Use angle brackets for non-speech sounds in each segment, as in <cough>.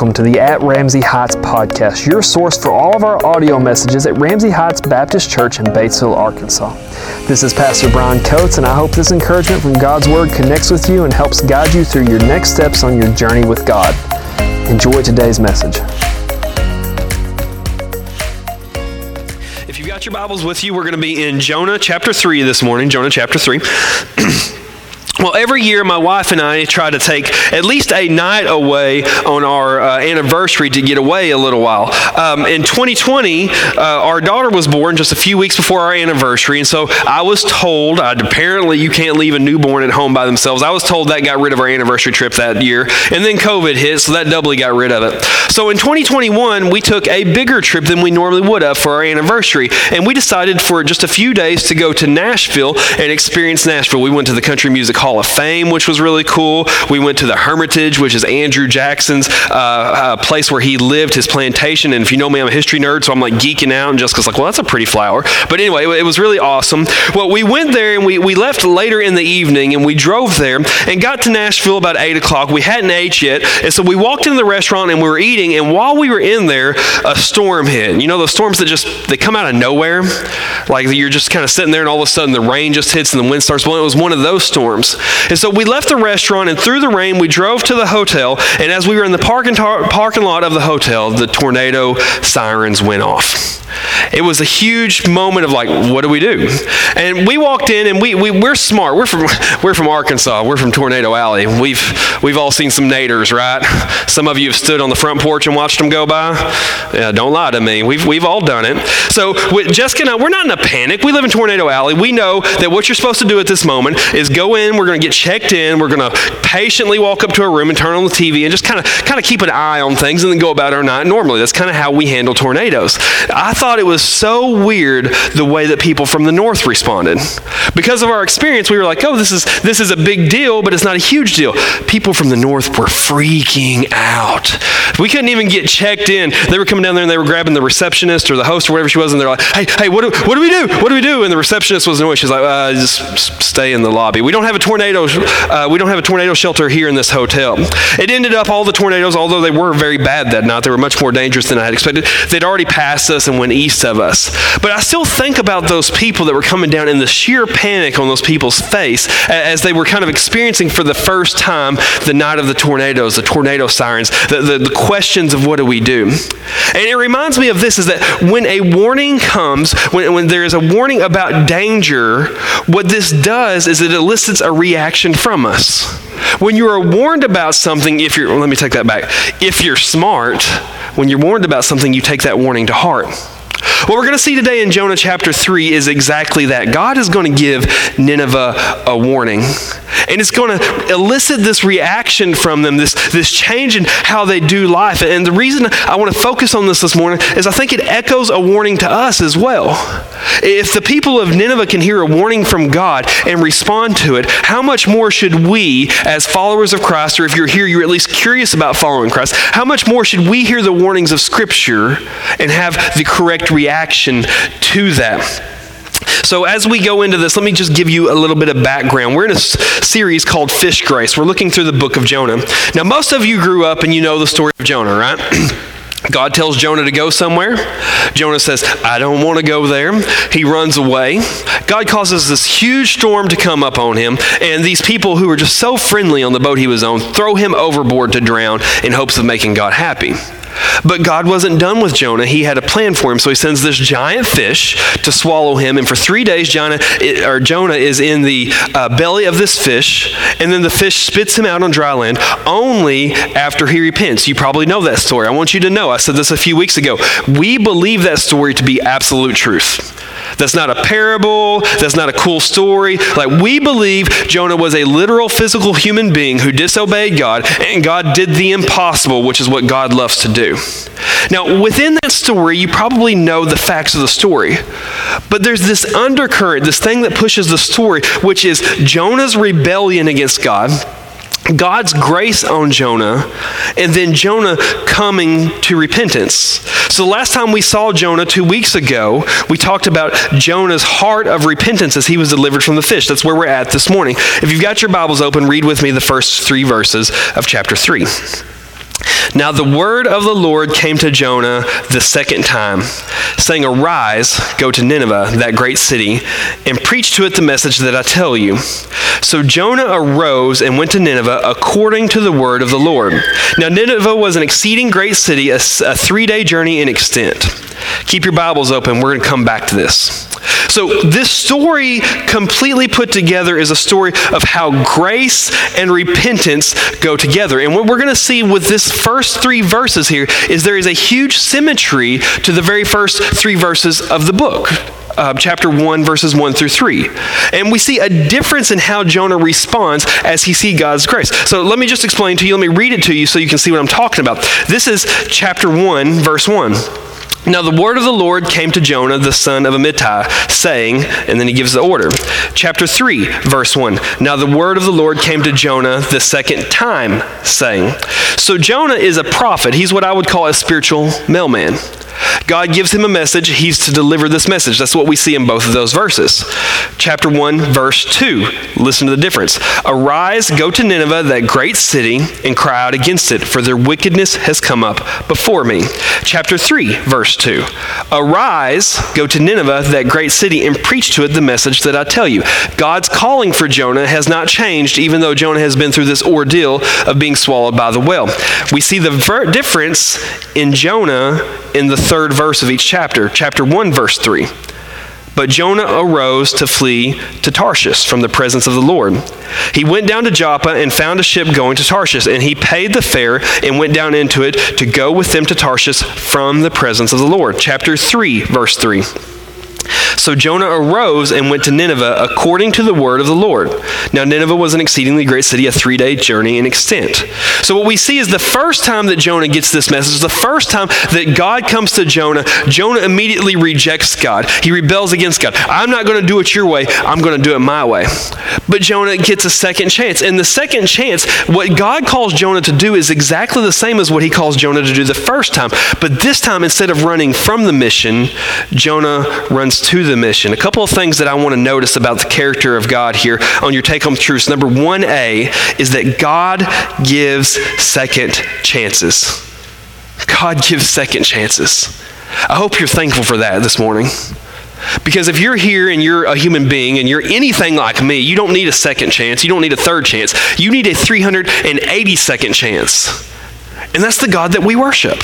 welcome to the At Ramsey Heights podcast, your source for all of our audio messages at Ramsey Heights Baptist Church in Batesville, Arkansas. This is Pastor Brian Coates, and I hope this encouragement from God's Word connects with you and helps guide you through your next steps on your journey with God. Enjoy today's message. If you've got your Bibles with you, we're going to be in Jonah chapter 3 this morning. Jonah chapter 3. <clears throat> Well, every year my wife and I try to take at least a night away on our uh, anniversary to get away a little while. Um, in 2020, uh, our daughter was born just a few weeks before our anniversary, and so I was told, uh, apparently you can't leave a newborn at home by themselves. I was told that got rid of our anniversary trip that year, and then COVID hit, so that doubly got rid of it. So in 2021, we took a bigger trip than we normally would have for our anniversary, and we decided for just a few days to go to Nashville and experience Nashville. We went to the Country Music Hall Hall of Fame, which was really cool. We went to the Hermitage, which is Andrew Jackson's uh, uh, place where he lived, his plantation. And if you know me, I'm a history nerd, so I'm like geeking out. And Jessica's like, well, that's a pretty flower. But anyway, it was really awesome. Well, we went there and we, we left later in the evening and we drove there and got to Nashville about 8 o'clock. We hadn't ate yet. And so we walked into the restaurant and we were eating. And while we were in there, a storm hit. You know, those storms that just, they come out of nowhere? Like you're just kind of sitting there and all of a sudden the rain just hits and the wind starts blowing. It was one of those storms. And so we left the restaurant, and through the rain, we drove to the hotel. And as we were in the parking, tar- parking lot of the hotel, the tornado sirens went off. It was a huge moment of like, what do we do? And we walked in, and we, we we're smart. We're from <laughs> we're from Arkansas. We're from Tornado Alley. We've we've all seen some naders, right? Some of you have stood on the front porch and watched them go by. Yeah, don't lie to me. We've we've all done it. So with Jessica and I, we're not in a panic. We live in Tornado Alley. We know that what you're supposed to do at this moment is go in. We're going to get checked in. We're going to patiently walk up to a room and turn on the TV and just kind of kind of keep an eye on things and then go about our night normally. That's kind of how we handle tornadoes. I thought it was so weird the way that people from the north responded. Because of our experience, we were like, "Oh, this is this is a big deal, but it's not a huge deal." People from the north were freaking out. We couldn't even get checked in. They were coming down there and they were grabbing the receptionist or the host or whatever she was, and they're like, "Hey, hey, what do, what do we do? What do we do?" And the receptionist was annoyed. She's like, uh, "Just stay in the lobby. We don't have a tornado. Uh, we don't have a tornado shelter here in this hotel." It ended up all the tornadoes, although they were very bad that night, they were much more dangerous than I had expected. They'd already passed us and went east of us. But I still think about those people that were coming down and the sheer panic on those people's face as they were kind of experiencing for the first time the night of the tornadoes, the tornado sirens, the, the, the questions of what do we do. And it reminds me of this is that when a warning comes, when, when there is a warning about danger, what this does is it elicits a reaction from us. When you are warned about something, if you're, let me take that back. If you're smart, when you're warned about something, you take that warning to heart. What we're going to see today in Jonah chapter 3 is exactly that. God is going to give Nineveh a warning. And it's going to elicit this reaction from them, this, this change in how they do life. And the reason I want to focus on this this morning is I think it echoes a warning to us as well. If the people of Nineveh can hear a warning from God and respond to it, how much more should we, as followers of Christ, or if you're here, you're at least curious about following Christ, how much more should we hear the warnings of Scripture and have the correct reaction to that? So, as we go into this, let me just give you a little bit of background. We're in a s- series called Fish Grace. We're looking through the book of Jonah. Now, most of you grew up and you know the story of Jonah, right? <clears throat> God tells Jonah to go somewhere. Jonah says, I don't want to go there. He runs away. God causes this huge storm to come up on him, and these people who were just so friendly on the boat he was on throw him overboard to drown in hopes of making God happy. But God wasn't done with Jonah. He had a plan for him. So he sends this giant fish to swallow him. And for three days, Jonah, or Jonah is in the uh, belly of this fish. And then the fish spits him out on dry land only after he repents. You probably know that story. I want you to know. I said this a few weeks ago. We believe that story to be absolute truth. That's not a parable. That's not a cool story. Like, we believe Jonah was a literal physical human being who disobeyed God, and God did the impossible, which is what God loves to do. Now, within that story, you probably know the facts of the story. But there's this undercurrent, this thing that pushes the story, which is Jonah's rebellion against God. God's grace on Jonah, and then Jonah coming to repentance. So, last time we saw Jonah two weeks ago, we talked about Jonah's heart of repentance as he was delivered from the fish. That's where we're at this morning. If you've got your Bibles open, read with me the first three verses of chapter 3. Now the word of the Lord came to Jonah the second time, saying, Arise, go to Nineveh, that great city, and preach to it the message that I tell you. So Jonah arose and went to Nineveh according to the word of the Lord. Now Nineveh was an exceeding great city, a, a three day journey in extent. Keep your Bibles open. We're going to come back to this. So, this story, completely put together, is a story of how grace and repentance go together. And what we're going to see with this first three verses here is there is a huge symmetry to the very first three verses of the book. Uh, chapter 1, verses 1 through 3. And we see a difference in how Jonah responds as he sees God's grace. So let me just explain to you, let me read it to you so you can see what I'm talking about. This is chapter 1, verse 1. Now the word of the Lord came to Jonah, the son of Amittai, saying, and then he gives the order. Chapter 3, verse 1. Now the word of the Lord came to Jonah the second time, saying. So Jonah is a prophet. He's what I would call a spiritual mailman. God gives him a message. He's to deliver this message. That's what we see in both of those verses. Chapter 1, verse 2. Listen to the difference. Arise, go to Nineveh, that great city, and cry out against it, for their wickedness has come up before me. Chapter 3, verse 2. Arise, go to Nineveh, that great city, and preach to it the message that I tell you. God's calling for Jonah has not changed, even though Jonah has been through this ordeal of being swallowed by the whale. We see the ver- difference in Jonah in the third verse of each chapter, chapter 1, verse 3. But Jonah arose to flee to Tarshish from the presence of the Lord. He went down to Joppa and found a ship going to Tarshish, and he paid the fare and went down into it to go with them to Tarshish from the presence of the Lord. Chapter 3, verse 3. So Jonah arose and went to Nineveh according to the word of the Lord. Now, Nineveh was an exceedingly great city, a three day journey in extent. So, what we see is the first time that Jonah gets this message, the first time that God comes to Jonah, Jonah immediately rejects God. He rebels against God. I'm not going to do it your way, I'm going to do it my way. But Jonah gets a second chance. And the second chance, what God calls Jonah to do is exactly the same as what he calls Jonah to do the first time. But this time, instead of running from the mission, Jonah runs to the mission. A couple of things that I want to notice about the character of God here on your take home truths. Number 1A is that God gives second chances. God gives second chances. I hope you're thankful for that this morning. Because if you're here and you're a human being and you're anything like me, you don't need a second chance. You don't need a third chance. You need a 380 second chance. And that's the God that we worship.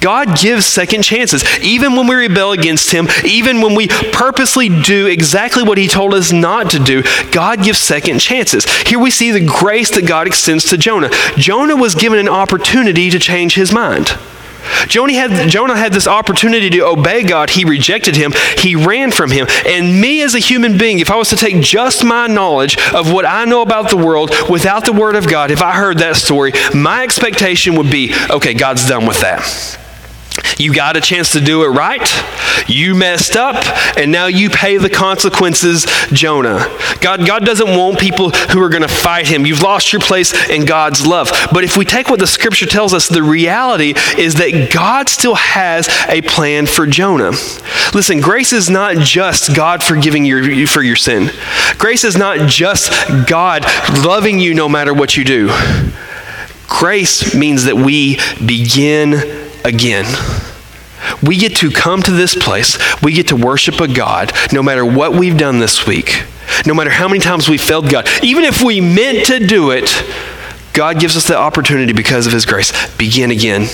God gives second chances. Even when we rebel against Him, even when we purposely do exactly what He told us not to do, God gives second chances. Here we see the grace that God extends to Jonah. Jonah was given an opportunity to change his mind. Jonah had, Jonah had this opportunity to obey God. He rejected him. He ran from him. And me as a human being, if I was to take just my knowledge of what I know about the world without the Word of God, if I heard that story, my expectation would be okay, God's done with that. You got a chance to do it right. You messed up, and now you pay the consequences, Jonah. God, God doesn't want people who are going to fight him. You've lost your place in God's love. But if we take what the scripture tells us, the reality is that God still has a plan for Jonah. Listen, grace is not just God forgiving you for your sin, grace is not just God loving you no matter what you do. Grace means that we begin again. We get to come to this place, we get to worship a God no matter what we've done this week, no matter how many times we failed God. Even if we meant to do it, God gives us the opportunity because of His grace. Begin again.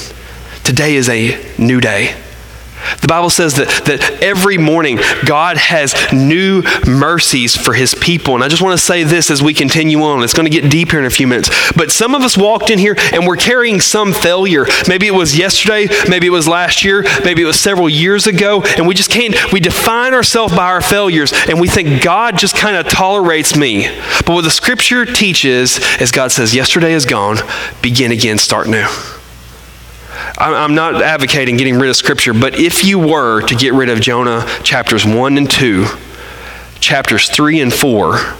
Today is a new day. The Bible says that, that every morning God has new mercies for his people. And I just want to say this as we continue on. It's going to get deeper in a few minutes. But some of us walked in here and we're carrying some failure. Maybe it was yesterday, maybe it was last year, maybe it was several years ago. And we just can't, we define ourselves by our failures and we think God just kind of tolerates me. But what the scripture teaches is God says, yesterday is gone, begin again, start new. I'm not advocating getting rid of Scripture, but if you were to get rid of Jonah chapters 1 and 2, chapters 3 and 4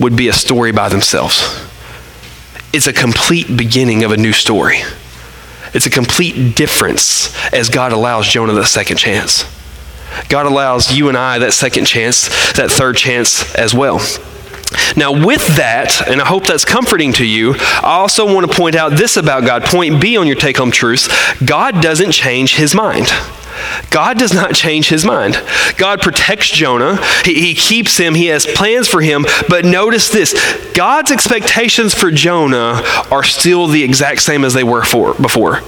would be a story by themselves. It's a complete beginning of a new story. It's a complete difference as God allows Jonah the second chance. God allows you and I that second chance, that third chance as well. Now, with that, and I hope that's comforting to you, I also want to point out this about God. Point B on your take home truths God doesn't change his mind. God does not change his mind. God protects Jonah. He, he, keeps him. He has plans for him. But notice this God's expectations for Jonah are still the exact same as they were for, before.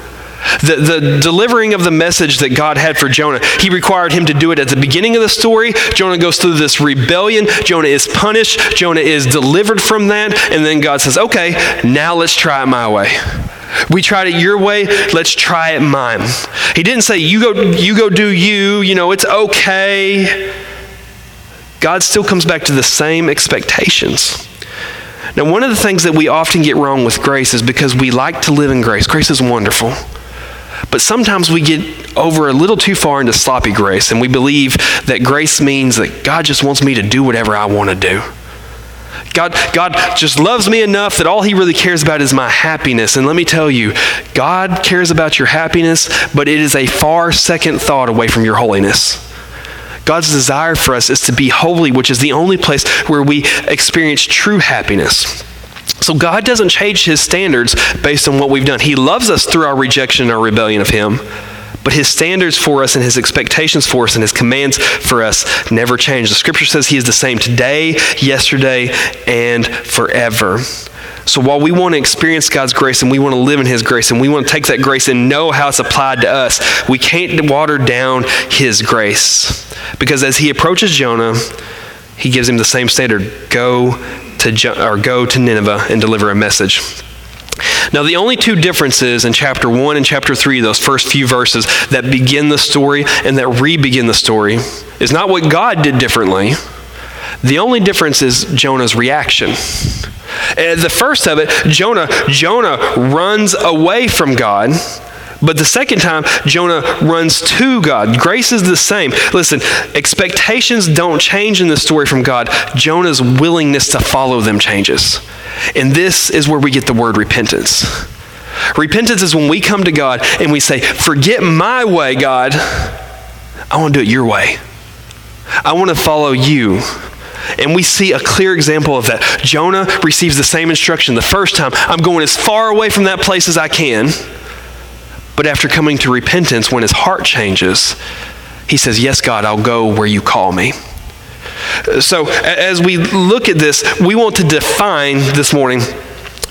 The, the delivering of the message that God had for Jonah, he required him to do it at the beginning of the story. Jonah goes through this rebellion. Jonah is punished. Jonah is delivered from that. And then God says, okay, now let's try it my way. We tried it your way, let's try it mine. He didn't say, you go, you go do you, you know, it's okay. God still comes back to the same expectations. Now, one of the things that we often get wrong with grace is because we like to live in grace. Grace is wonderful. But sometimes we get over a little too far into sloppy grace, and we believe that grace means that God just wants me to do whatever I want to do. God, God just loves me enough that all He really cares about is my happiness. And let me tell you, God cares about your happiness, but it is a far second thought away from your holiness. God's desire for us is to be holy, which is the only place where we experience true happiness. So God doesn't change his standards based on what we've done. He loves us through our rejection and our rebellion of him. But his standards for us and his expectations for us and his commands for us never change. The scripture says he is the same today, yesterday, and forever. So while we want to experience God's grace and we want to live in His grace and we want to take that grace and know how it's applied to us, we can't water down His grace. Because as He approaches Jonah, He gives him the same standard go to, or go to Nineveh and deliver a message. Now, the only two differences in chapter 1 and chapter 3, those first few verses that begin the story and that re begin the story, is not what God did differently. The only difference is Jonah's reaction. The first of it, Jonah, Jonah runs away from God but the second time, Jonah runs to God. Grace is the same. Listen, expectations don't change in the story from God. Jonah's willingness to follow them changes. And this is where we get the word repentance. Repentance is when we come to God and we say, Forget my way, God. I want to do it your way. I want to follow you. And we see a clear example of that. Jonah receives the same instruction the first time I'm going as far away from that place as I can. But after coming to repentance, when his heart changes, he says, Yes, God, I'll go where you call me. So, as we look at this, we want to define this morning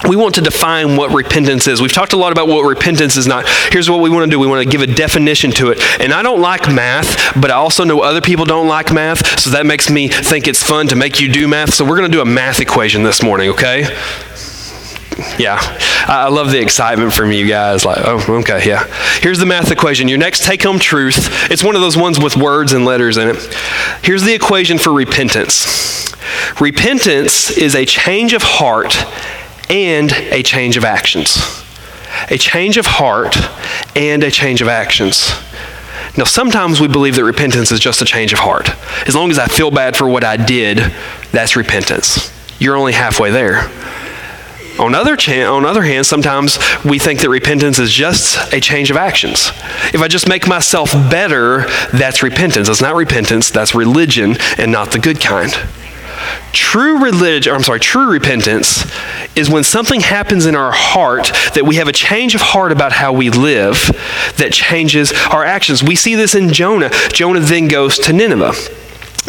we want to define what repentance is. We've talked a lot about what repentance is not. Here's what we want to do we want to give a definition to it. And I don't like math, but I also know other people don't like math, so that makes me think it's fun to make you do math. So we're going to do a math equation this morning, okay? Yeah. I love the excitement from you guys. Like, oh, okay, yeah. Here's the math equation. Your next take home truth, it's one of those ones with words and letters in it. Here's the equation for repentance repentance is a change of heart and a change of actions. A change of heart and a change of actions. Now, sometimes we believe that repentance is just a change of heart. As long as I feel bad for what I did, that's repentance. You're only halfway there. On other, cha- on other hand, sometimes we think that repentance is just a change of actions. If I just make myself better, that's repentance. It's not repentance, that's religion and not the good kind. True religion, I'm sorry, true repentance is when something happens in our heart that we have a change of heart about how we live that changes our actions. We see this in Jonah. Jonah then goes to Nineveh.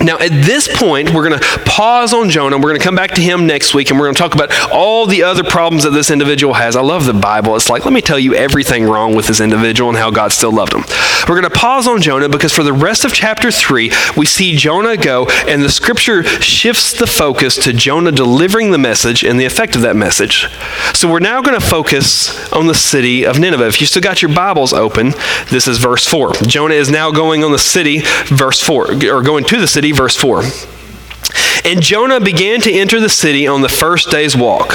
Now, at this point, we're going to pause on Jonah. We're going to come back to him next week and we're going to talk about all the other problems that this individual has. I love the Bible. It's like, let me tell you everything wrong with this individual and how God still loved him. We're going to pause on Jonah because for the rest of chapter 3, we see Jonah go and the scripture shifts the focus to Jonah delivering the message and the effect of that message. So we're now going to focus on the city of Nineveh. If you still got your Bibles open, this is verse 4. Jonah is now going on the city, verse 4, or going to the city city, verse 4. And Jonah began to enter the city on the first day's walk.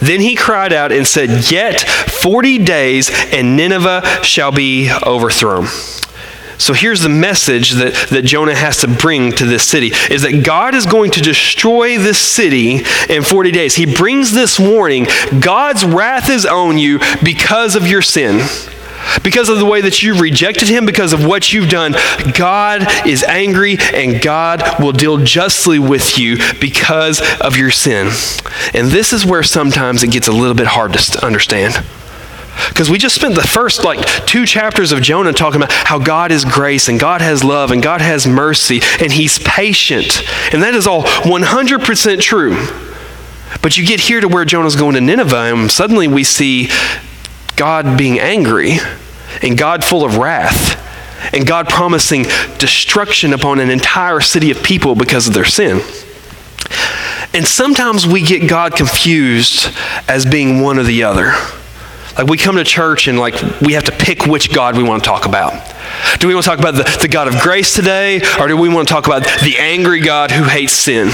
Then he cried out and said, Yet 40 days, and Nineveh shall be overthrown. So here's the message that, that Jonah has to bring to this city is that God is going to destroy this city in 40 days. He brings this warning God's wrath is on you because of your sin. Because of the way that you've rejected him, because of what you've done, God is angry and God will deal justly with you because of your sin. And this is where sometimes it gets a little bit hard to understand. Because we just spent the first like two chapters of Jonah talking about how God is grace and God has love and God has mercy and He's patient. And that is all 100% true. But you get here to where Jonah's going to Nineveh, and suddenly we see God being angry and God full of wrath and God promising destruction upon an entire city of people because of their sin. And sometimes we get God confused as being one or the other. Like we come to church and like we have to pick which God we want to talk about. Do we want to talk about the, the God of grace today, or do we want to talk about the angry God who hates sin?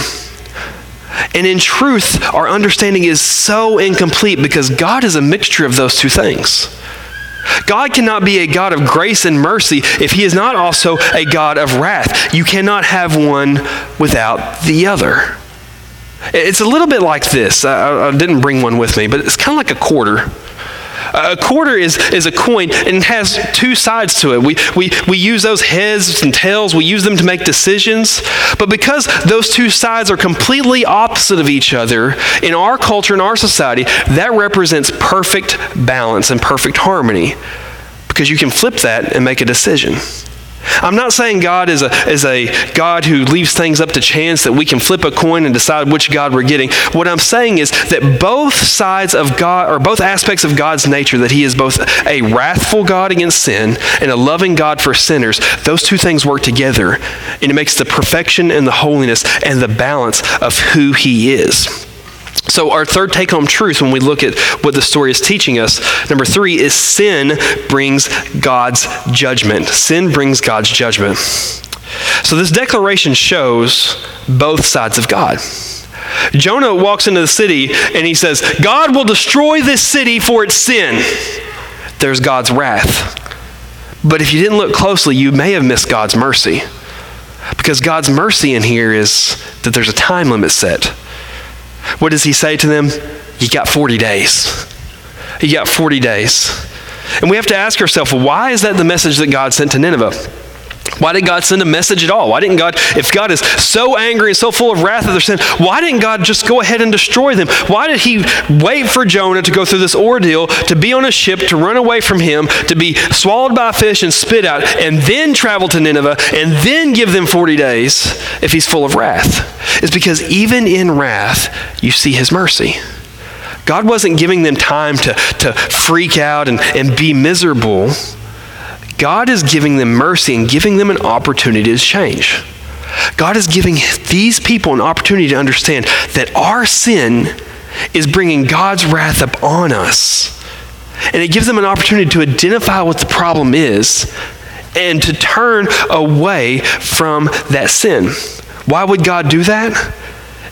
And in truth, our understanding is so incomplete because God is a mixture of those two things. God cannot be a God of grace and mercy if he is not also a God of wrath. You cannot have one without the other. It's a little bit like this. I, I didn't bring one with me, but it's kind of like a quarter. A quarter is, is a coin and has two sides to it. We, we, we use those heads and tails, we use them to make decisions. But because those two sides are completely opposite of each other in our culture, in our society, that represents perfect balance and perfect harmony. Because you can flip that and make a decision. I'm not saying God is a, is a God who leaves things up to chance that we can flip a coin and decide which God we're getting. What I'm saying is that both sides of God, or both aspects of God's nature, that He is both a wrathful God against sin and a loving God for sinners, those two things work together. And it makes the perfection and the holiness and the balance of who He is. So, our third take home truth when we look at what the story is teaching us, number three, is sin brings God's judgment. Sin brings God's judgment. So, this declaration shows both sides of God. Jonah walks into the city and he says, God will destroy this city for its sin. There's God's wrath. But if you didn't look closely, you may have missed God's mercy. Because God's mercy in here is that there's a time limit set. What does he say to them? You got 40 days. You got 40 days. And we have to ask ourselves, why is that the message that God sent to Nineveh? Why did God send a message at all? Why didn't God, if God is so angry and so full of wrath at their sin, why didn't God just go ahead and destroy them? Why did He wait for Jonah to go through this ordeal, to be on a ship, to run away from Him, to be swallowed by a fish and spit out, and then travel to Nineveh, and then give them 40 days if He's full of wrath? It's because even in wrath, you see His mercy. God wasn't giving them time to, to freak out and, and be miserable. God is giving them mercy and giving them an opportunity to change. God is giving these people an opportunity to understand that our sin is bringing God's wrath upon us. And it gives them an opportunity to identify what the problem is and to turn away from that sin. Why would God do that?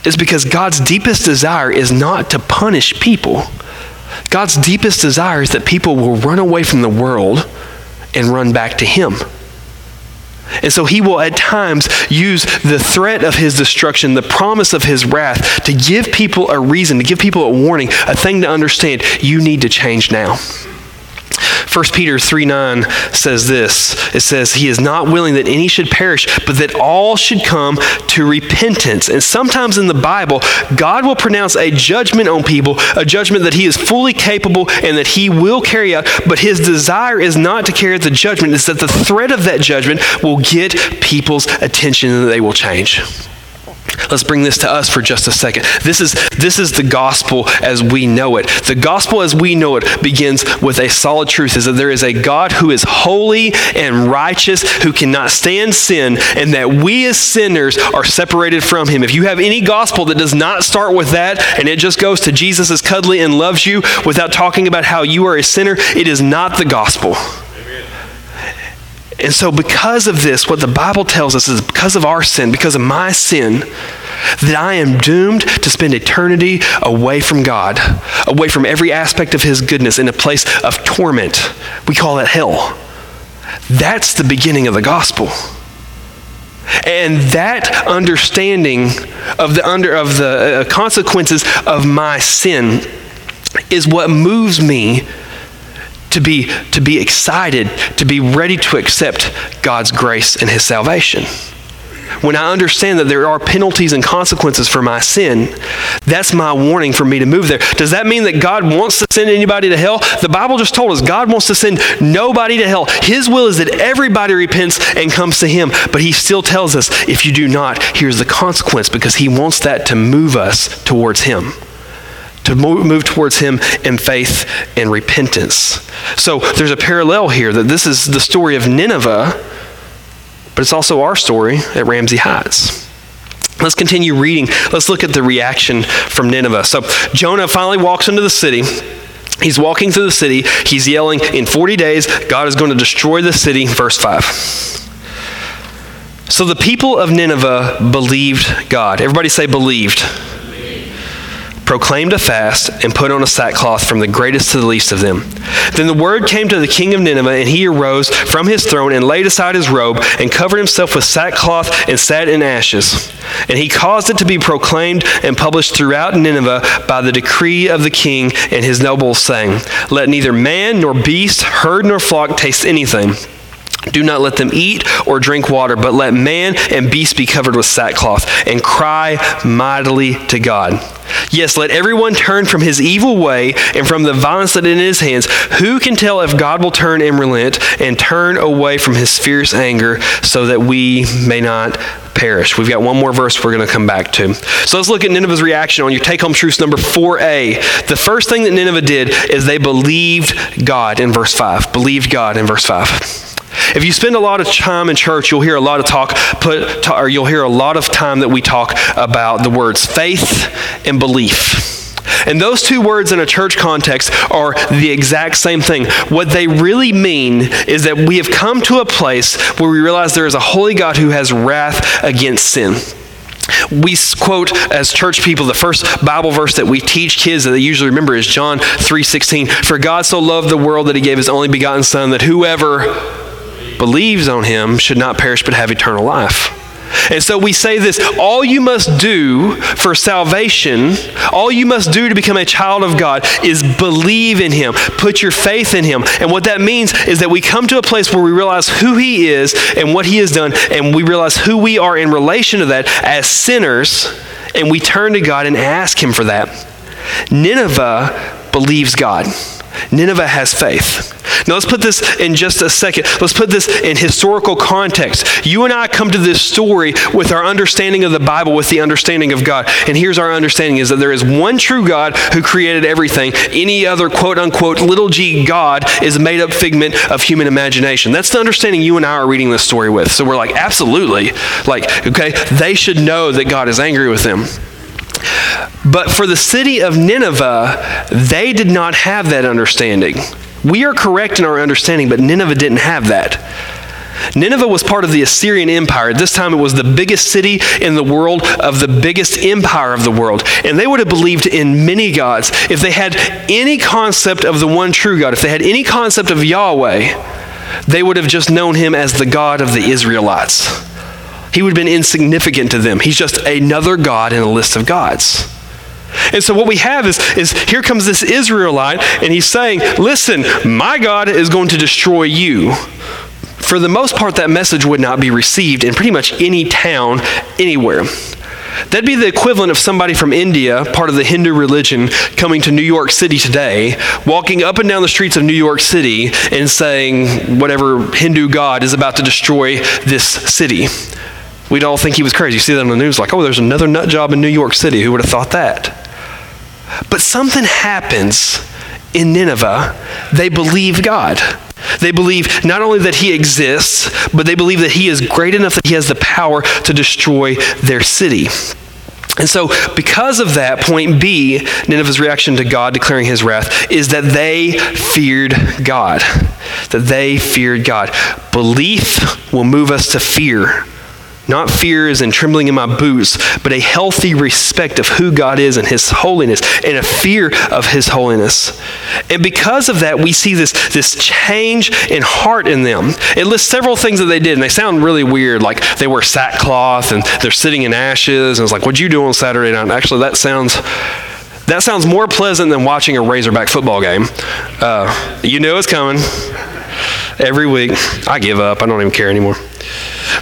Is because God's deepest desire is not to punish people. God's deepest desire is that people will run away from the world and run back to Him. And so he will at times use the threat of his destruction, the promise of his wrath, to give people a reason, to give people a warning, a thing to understand. You need to change now. 1 Peter 3 9 says this it says, He is not willing that any should perish, but that all should come to repentance. And sometimes in the Bible, God will pronounce a judgment on people, a judgment that He is fully capable and that He will carry out. But His desire is not to carry out the judgment, it's that the threat of that judgment will get people's attention and they will change. Let's bring this to us for just a second. This is, this is the gospel as we know it. The gospel as we know it begins with a solid truth is that there is a God who is holy and righteous, who cannot stand sin, and that we as sinners are separated from him. If you have any gospel that does not start with that and it just goes to Jesus is cuddly and loves you without talking about how you are a sinner, it is not the gospel. And so, because of this, what the Bible tells us is because of our sin, because of my sin, that I am doomed to spend eternity away from God, away from every aspect of His goodness, in a place of torment. We call it hell. That's the beginning of the gospel. And that understanding of the, under, of the uh, consequences of my sin is what moves me to be, to be excited, to be ready to accept God's grace and His salvation. When I understand that there are penalties and consequences for my sin, that's my warning for me to move there. Does that mean that God wants to send anybody to hell? The Bible just told us God wants to send nobody to hell. His will is that everybody repents and comes to Him. But He still tells us if you do not, here's the consequence because He wants that to move us towards Him to move towards Him in faith and repentance. So there's a parallel here that this is the story of Nineveh, but it's also our story at Ramsey Heights. Let's continue reading. Let's look at the reaction from Nineveh. So Jonah finally walks into the city. He's walking through the city. He's yelling, In 40 days, God is going to destroy the city. Verse 5. So the people of Nineveh believed God. Everybody say, believed proclaimed a fast, and put on a sackcloth from the greatest to the least of them. Then the word came to the king of Nineveh, and he arose from his throne and laid aside his robe and covered himself with sackcloth and sat in ashes. And he caused it to be proclaimed and published throughout Nineveh by the decree of the king and his nobles, saying, Let neither man nor beast, herd nor flock taste anything. Do not let them eat or drink water, but let man and beast be covered with sackcloth and cry mightily to God. Yes, let everyone turn from his evil way and from the violence that is in his hands. Who can tell if God will turn and relent and turn away from his fierce anger so that we may not perish? We've got one more verse we're going to come back to. So let's look at Nineveh's reaction on your take home truth number 4a. The first thing that Nineveh did is they believed God in verse 5. Believed God in verse 5. If you spend a lot of time in church, you'll hear a lot of talk, put, or you'll hear a lot of time that we talk about the words faith and belief. And those two words in a church context are the exact same thing. What they really mean is that we have come to a place where we realize there is a holy God who has wrath against sin. We quote as church people the first Bible verse that we teach kids that they usually remember is John 3:16. For God so loved the world that he gave his only begotten son that whoever believes on him should not perish but have eternal life. And so we say this all you must do for salvation, all you must do to become a child of God is believe in Him, put your faith in Him. And what that means is that we come to a place where we realize who He is and what He has done, and we realize who we are in relation to that as sinners, and we turn to God and ask Him for that. Nineveh believes God. Nineveh has faith. Now, let's put this in just a second. Let's put this in historical context. You and I come to this story with our understanding of the Bible, with the understanding of God. And here's our understanding is that there is one true God who created everything. Any other quote unquote little g God is a made up figment of human imagination. That's the understanding you and I are reading this story with. So we're like, absolutely. Like, okay, they should know that God is angry with them. But for the city of Nineveh, they did not have that understanding. We are correct in our understanding, but Nineveh didn't have that. Nineveh was part of the Assyrian Empire. At This time it was the biggest city in the world of the biggest empire of the world. And they would have believed in many gods. If they had any concept of the one true God, if they had any concept of Yahweh, they would have just known him as the God of the Israelites. He would have been insignificant to them. He's just another God in a list of gods. And so what we have is, is here comes this Israelite, and he's saying, Listen, my God is going to destroy you. For the most part, that message would not be received in pretty much any town anywhere. That'd be the equivalent of somebody from India, part of the Hindu religion, coming to New York City today, walking up and down the streets of New York City and saying whatever Hindu god is about to destroy this city. We'd all think he was crazy. You see that on the news, like, oh, there's another nut job in New York City. Who would have thought that? But something happens in Nineveh. They believe God. They believe not only that he exists, but they believe that he is great enough that he has the power to destroy their city. And so, because of that, point B, Nineveh's reaction to God declaring his wrath is that they feared God. That they feared God. Belief will move us to fear. Not fears and trembling in my boots, but a healthy respect of who God is and His holiness, and a fear of His holiness. And because of that, we see this, this change in heart in them. It lists several things that they did, and they sound really weird, like they wear sackcloth and they're sitting in ashes, and it's like, what'd you do on Saturday night? Actually, that sounds That sounds more pleasant than watching a Razorback football game. Uh, you know it's coming every week. I give up. I don't even care anymore.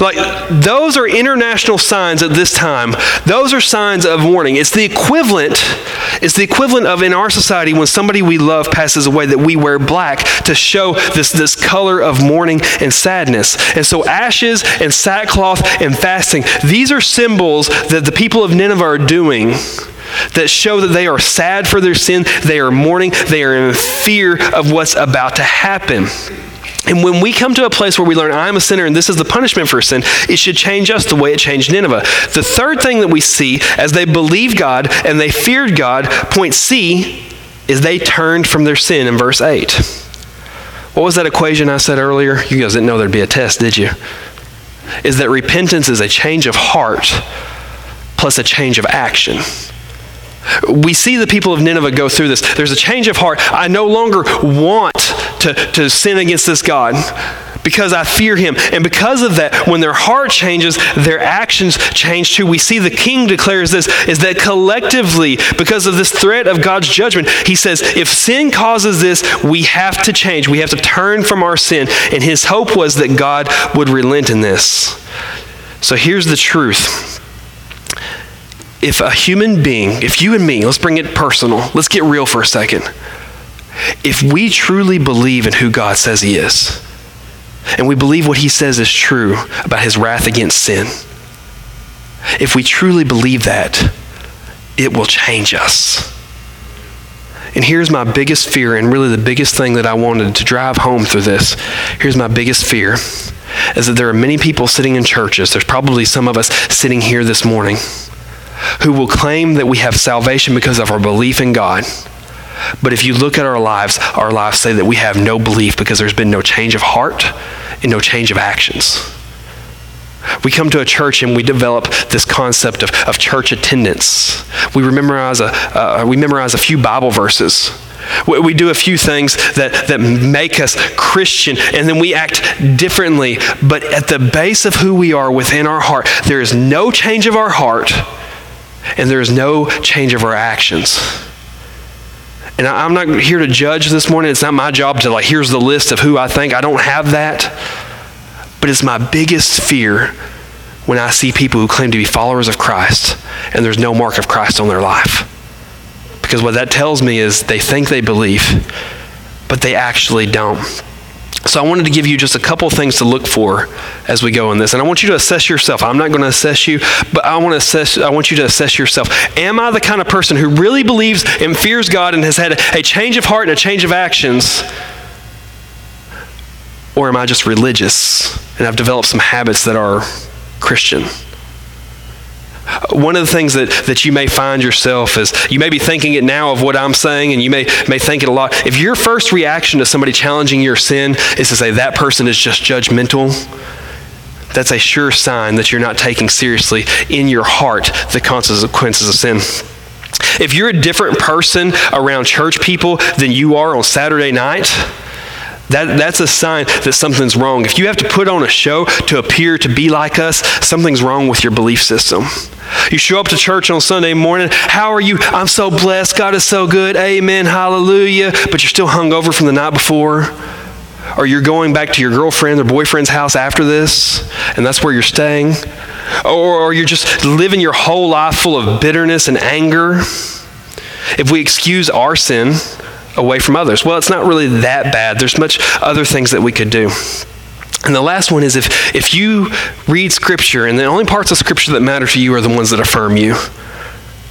Like, those are international signs at this time. Those are signs of warning. It's the equivalent, it's the equivalent of in our society when somebody we love passes away that we wear black to show this, this color of mourning and sadness. And so ashes and sackcloth and fasting, these are symbols that the people of Nineveh are doing that show that they are sad for their sin, they are mourning, they are in fear of what's about to happen. And when we come to a place where we learn, I'm a sinner and this is the punishment for sin, it should change us the way it changed Nineveh. The third thing that we see as they believed God and they feared God, point C, is they turned from their sin in verse 8. What was that equation I said earlier? You guys didn't know there'd be a test, did you? Is that repentance is a change of heart plus a change of action. We see the people of Nineveh go through this. There's a change of heart. I no longer want to, to sin against this God because I fear him. And because of that, when their heart changes, their actions change too. We see the king declares this is that collectively, because of this threat of God's judgment, he says, if sin causes this, we have to change. We have to turn from our sin. And his hope was that God would relent in this. So here's the truth if a human being, if you and me, let's bring it personal, let's get real for a second. If we truly believe in who God says He is, and we believe what He says is true about His wrath against sin, if we truly believe that, it will change us. And here's my biggest fear, and really the biggest thing that I wanted to drive home through this. Here's my biggest fear is that there are many people sitting in churches. There's probably some of us sitting here this morning who will claim that we have salvation because of our belief in God. But if you look at our lives, our lives say that we have no belief because there's been no change of heart and no change of actions. We come to a church and we develop this concept of, of church attendance. We memorize a, uh, we memorize a few Bible verses. We, we do a few things that, that make us Christian, and then we act differently. But at the base of who we are within our heart, there is no change of our heart and there is no change of our actions. And I'm not here to judge this morning. It's not my job to, like, here's the list of who I think. I don't have that. But it's my biggest fear when I see people who claim to be followers of Christ and there's no mark of Christ on their life. Because what that tells me is they think they believe, but they actually don't. So I wanted to give you just a couple things to look for as we go in this. And I want you to assess yourself. I'm not going to assess you, but I want to assess I want you to assess yourself. Am I the kind of person who really believes and fears God and has had a change of heart and a change of actions? Or am I just religious and I've developed some habits that are Christian? One of the things that, that you may find yourself is you may be thinking it now of what I'm saying, and you may, may think it a lot. If your first reaction to somebody challenging your sin is to say that person is just judgmental, that's a sure sign that you're not taking seriously in your heart the consequences of sin. If you're a different person around church people than you are on Saturday night, that, that's a sign that something's wrong. If you have to put on a show to appear to be like us, something's wrong with your belief system. You show up to church on Sunday morning. How are you? I'm so blessed. God is so good. Amen. Hallelujah. But you're still hungover from the night before. Or you're going back to your girlfriend or boyfriend's house after this, and that's where you're staying. Or, or you're just living your whole life full of bitterness and anger. If we excuse our sin away from others, well, it's not really that bad. There's much other things that we could do. And the last one is if, if you read Scripture and the only parts of Scripture that matter to you are the ones that affirm you,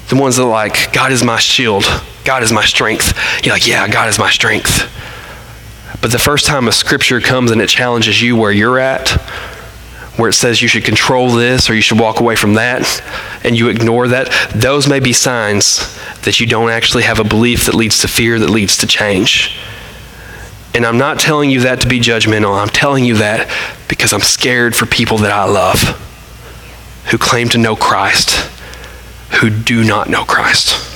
the ones that are like, God is my shield, God is my strength. You're like, yeah, God is my strength. But the first time a Scripture comes and it challenges you where you're at, where it says you should control this or you should walk away from that, and you ignore that, those may be signs that you don't actually have a belief that leads to fear, that leads to change. And I'm not telling you that to be judgmental. I'm telling you that because I'm scared for people that I love who claim to know Christ, who do not know Christ.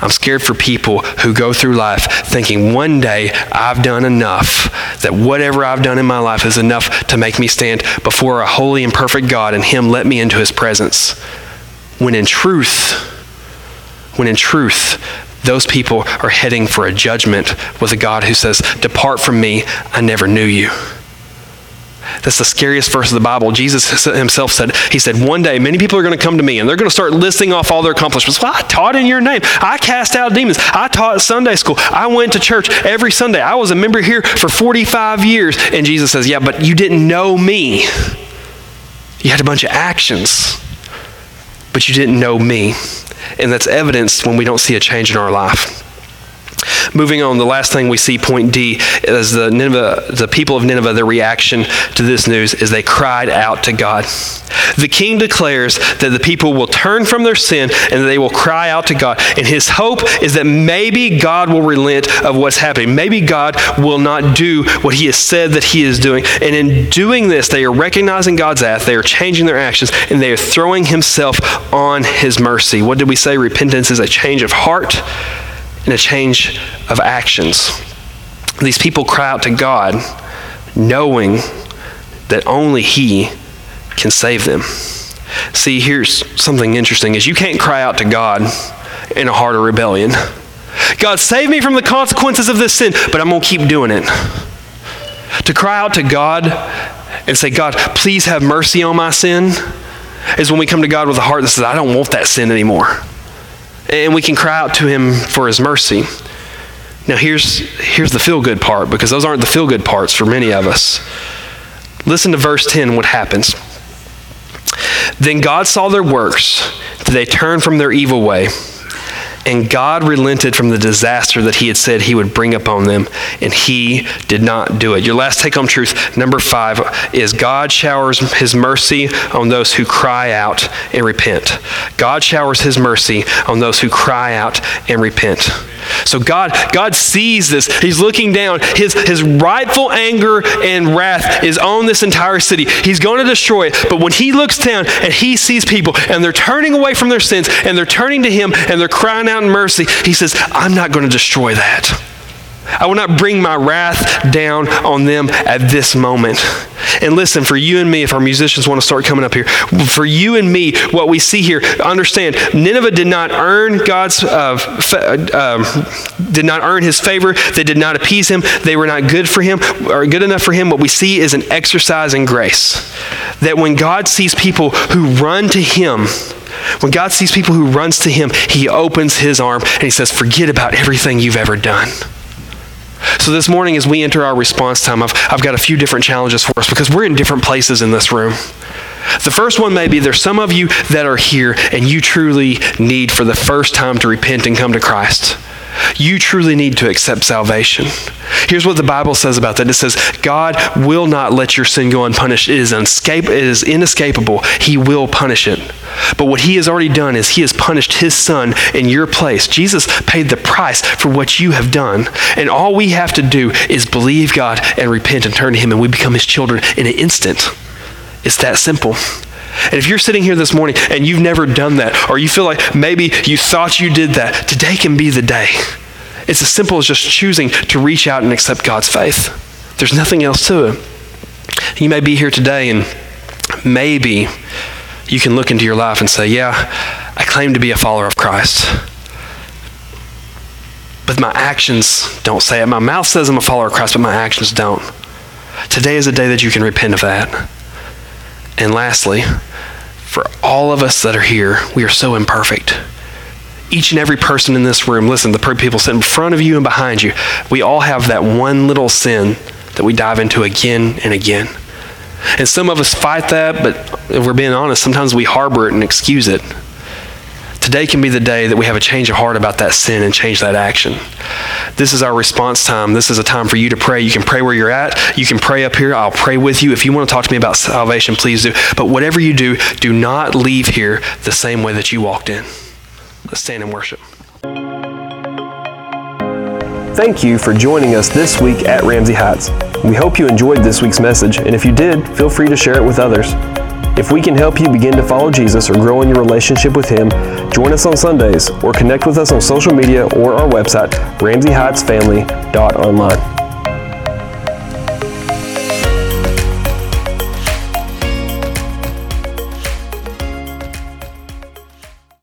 I'm scared for people who go through life thinking one day I've done enough, that whatever I've done in my life is enough to make me stand before a holy and perfect God and Him let me into His presence. When in truth, when in truth, those people are heading for a judgment with a God who says, Depart from me, I never knew you. That's the scariest verse of the Bible. Jesus himself said, He said, One day many people are going to come to me and they're going to start listing off all their accomplishments. Well, I taught in your name. I cast out demons. I taught Sunday school. I went to church every Sunday. I was a member here for 45 years. And Jesus says, Yeah, but you didn't know me. You had a bunch of actions, but you didn't know me. And that's evidenced when we don't see a change in our life. Moving on, the last thing we see, point D, is the Nineveh, the people of Nineveh, their reaction to this news is they cried out to God. The king declares that the people will turn from their sin and they will cry out to God. And his hope is that maybe God will relent of what's happening. Maybe God will not do what he has said that he is doing. And in doing this, they are recognizing God's wrath, they are changing their actions, and they are throwing himself on his mercy. What did we say? Repentance is a change of heart and a change of actions. These people cry out to God knowing that only He can save them. See, here's something interesting is you can't cry out to God in a heart of rebellion. God, save me from the consequences of this sin, but I'm going to keep doing it. To cry out to God and say, God, please have mercy on my sin, is when we come to God with a heart that says, I don't want that sin anymore and we can cry out to him for his mercy. Now, here's, here's the feel good part, because those aren't the feel good parts for many of us. Listen to verse 10, what happens. Then God saw their works, that they turned from their evil way and God relented from the disaster that he had said he would bring upon them, and he did not do it. Your last take home truth, number five, is God showers his mercy on those who cry out and repent. God showers his mercy on those who cry out and repent. So God, God sees this. He's looking down. His, his rightful anger and wrath is on this entire city. He's going to destroy it. But when he looks down and he sees people and they're turning away from their sins and they're turning to him and they're crying out in mercy, he says, I'm not going to destroy that. I will not bring my wrath down on them at this moment. And listen, for you and me, if our musicians want to start coming up here, for you and me, what we see here, understand, Nineveh did not earn God's, uh, uh, did not earn His favor. They did not appease Him. They were not good for Him or good enough for Him. What we see is an exercise in grace. That when God sees people who run to Him, when God sees people who runs to Him, He opens His arm and He says, "Forget about everything you've ever done." So, this morning, as we enter our response time, I've, I've got a few different challenges for us because we're in different places in this room. The first one may be there's some of you that are here and you truly need for the first time to repent and come to Christ. You truly need to accept salvation. Here's what the Bible says about that. It says, God will not let your sin go unpunished. It is, unscape, it is inescapable. He will punish it. But what he has already done is he has punished his son in your place. Jesus paid the price for what you have done. And all we have to do is believe God and repent and turn to him, and we become his children in an instant. It's that simple. And if you're sitting here this morning and you've never done that, or you feel like maybe you thought you did that, today can be the day. It's as simple as just choosing to reach out and accept God's faith. There's nothing else to it. You may be here today and maybe you can look into your life and say, Yeah, I claim to be a follower of Christ. But my actions don't say it. My mouth says I'm a follower of Christ, but my actions don't. Today is a day that you can repent of that. And lastly, for all of us that are here, we are so imperfect. Each and every person in this room, listen, the people sitting in front of you and behind you, we all have that one little sin that we dive into again and again. And some of us fight that, but if we're being honest, sometimes we harbor it and excuse it. Today can be the day that we have a change of heart about that sin and change that action. This is our response time. This is a time for you to pray. You can pray where you're at. You can pray up here. I'll pray with you. If you want to talk to me about salvation, please do. But whatever you do, do not leave here the same way that you walked in. Let's stand and worship. Thank you for joining us this week at Ramsey Heights. We hope you enjoyed this week's message, and if you did, feel free to share it with others. If we can help you begin to follow Jesus or grow in your relationship with Him, join us on Sundays or connect with us on social media or our website, ramseyheightsfamily.online.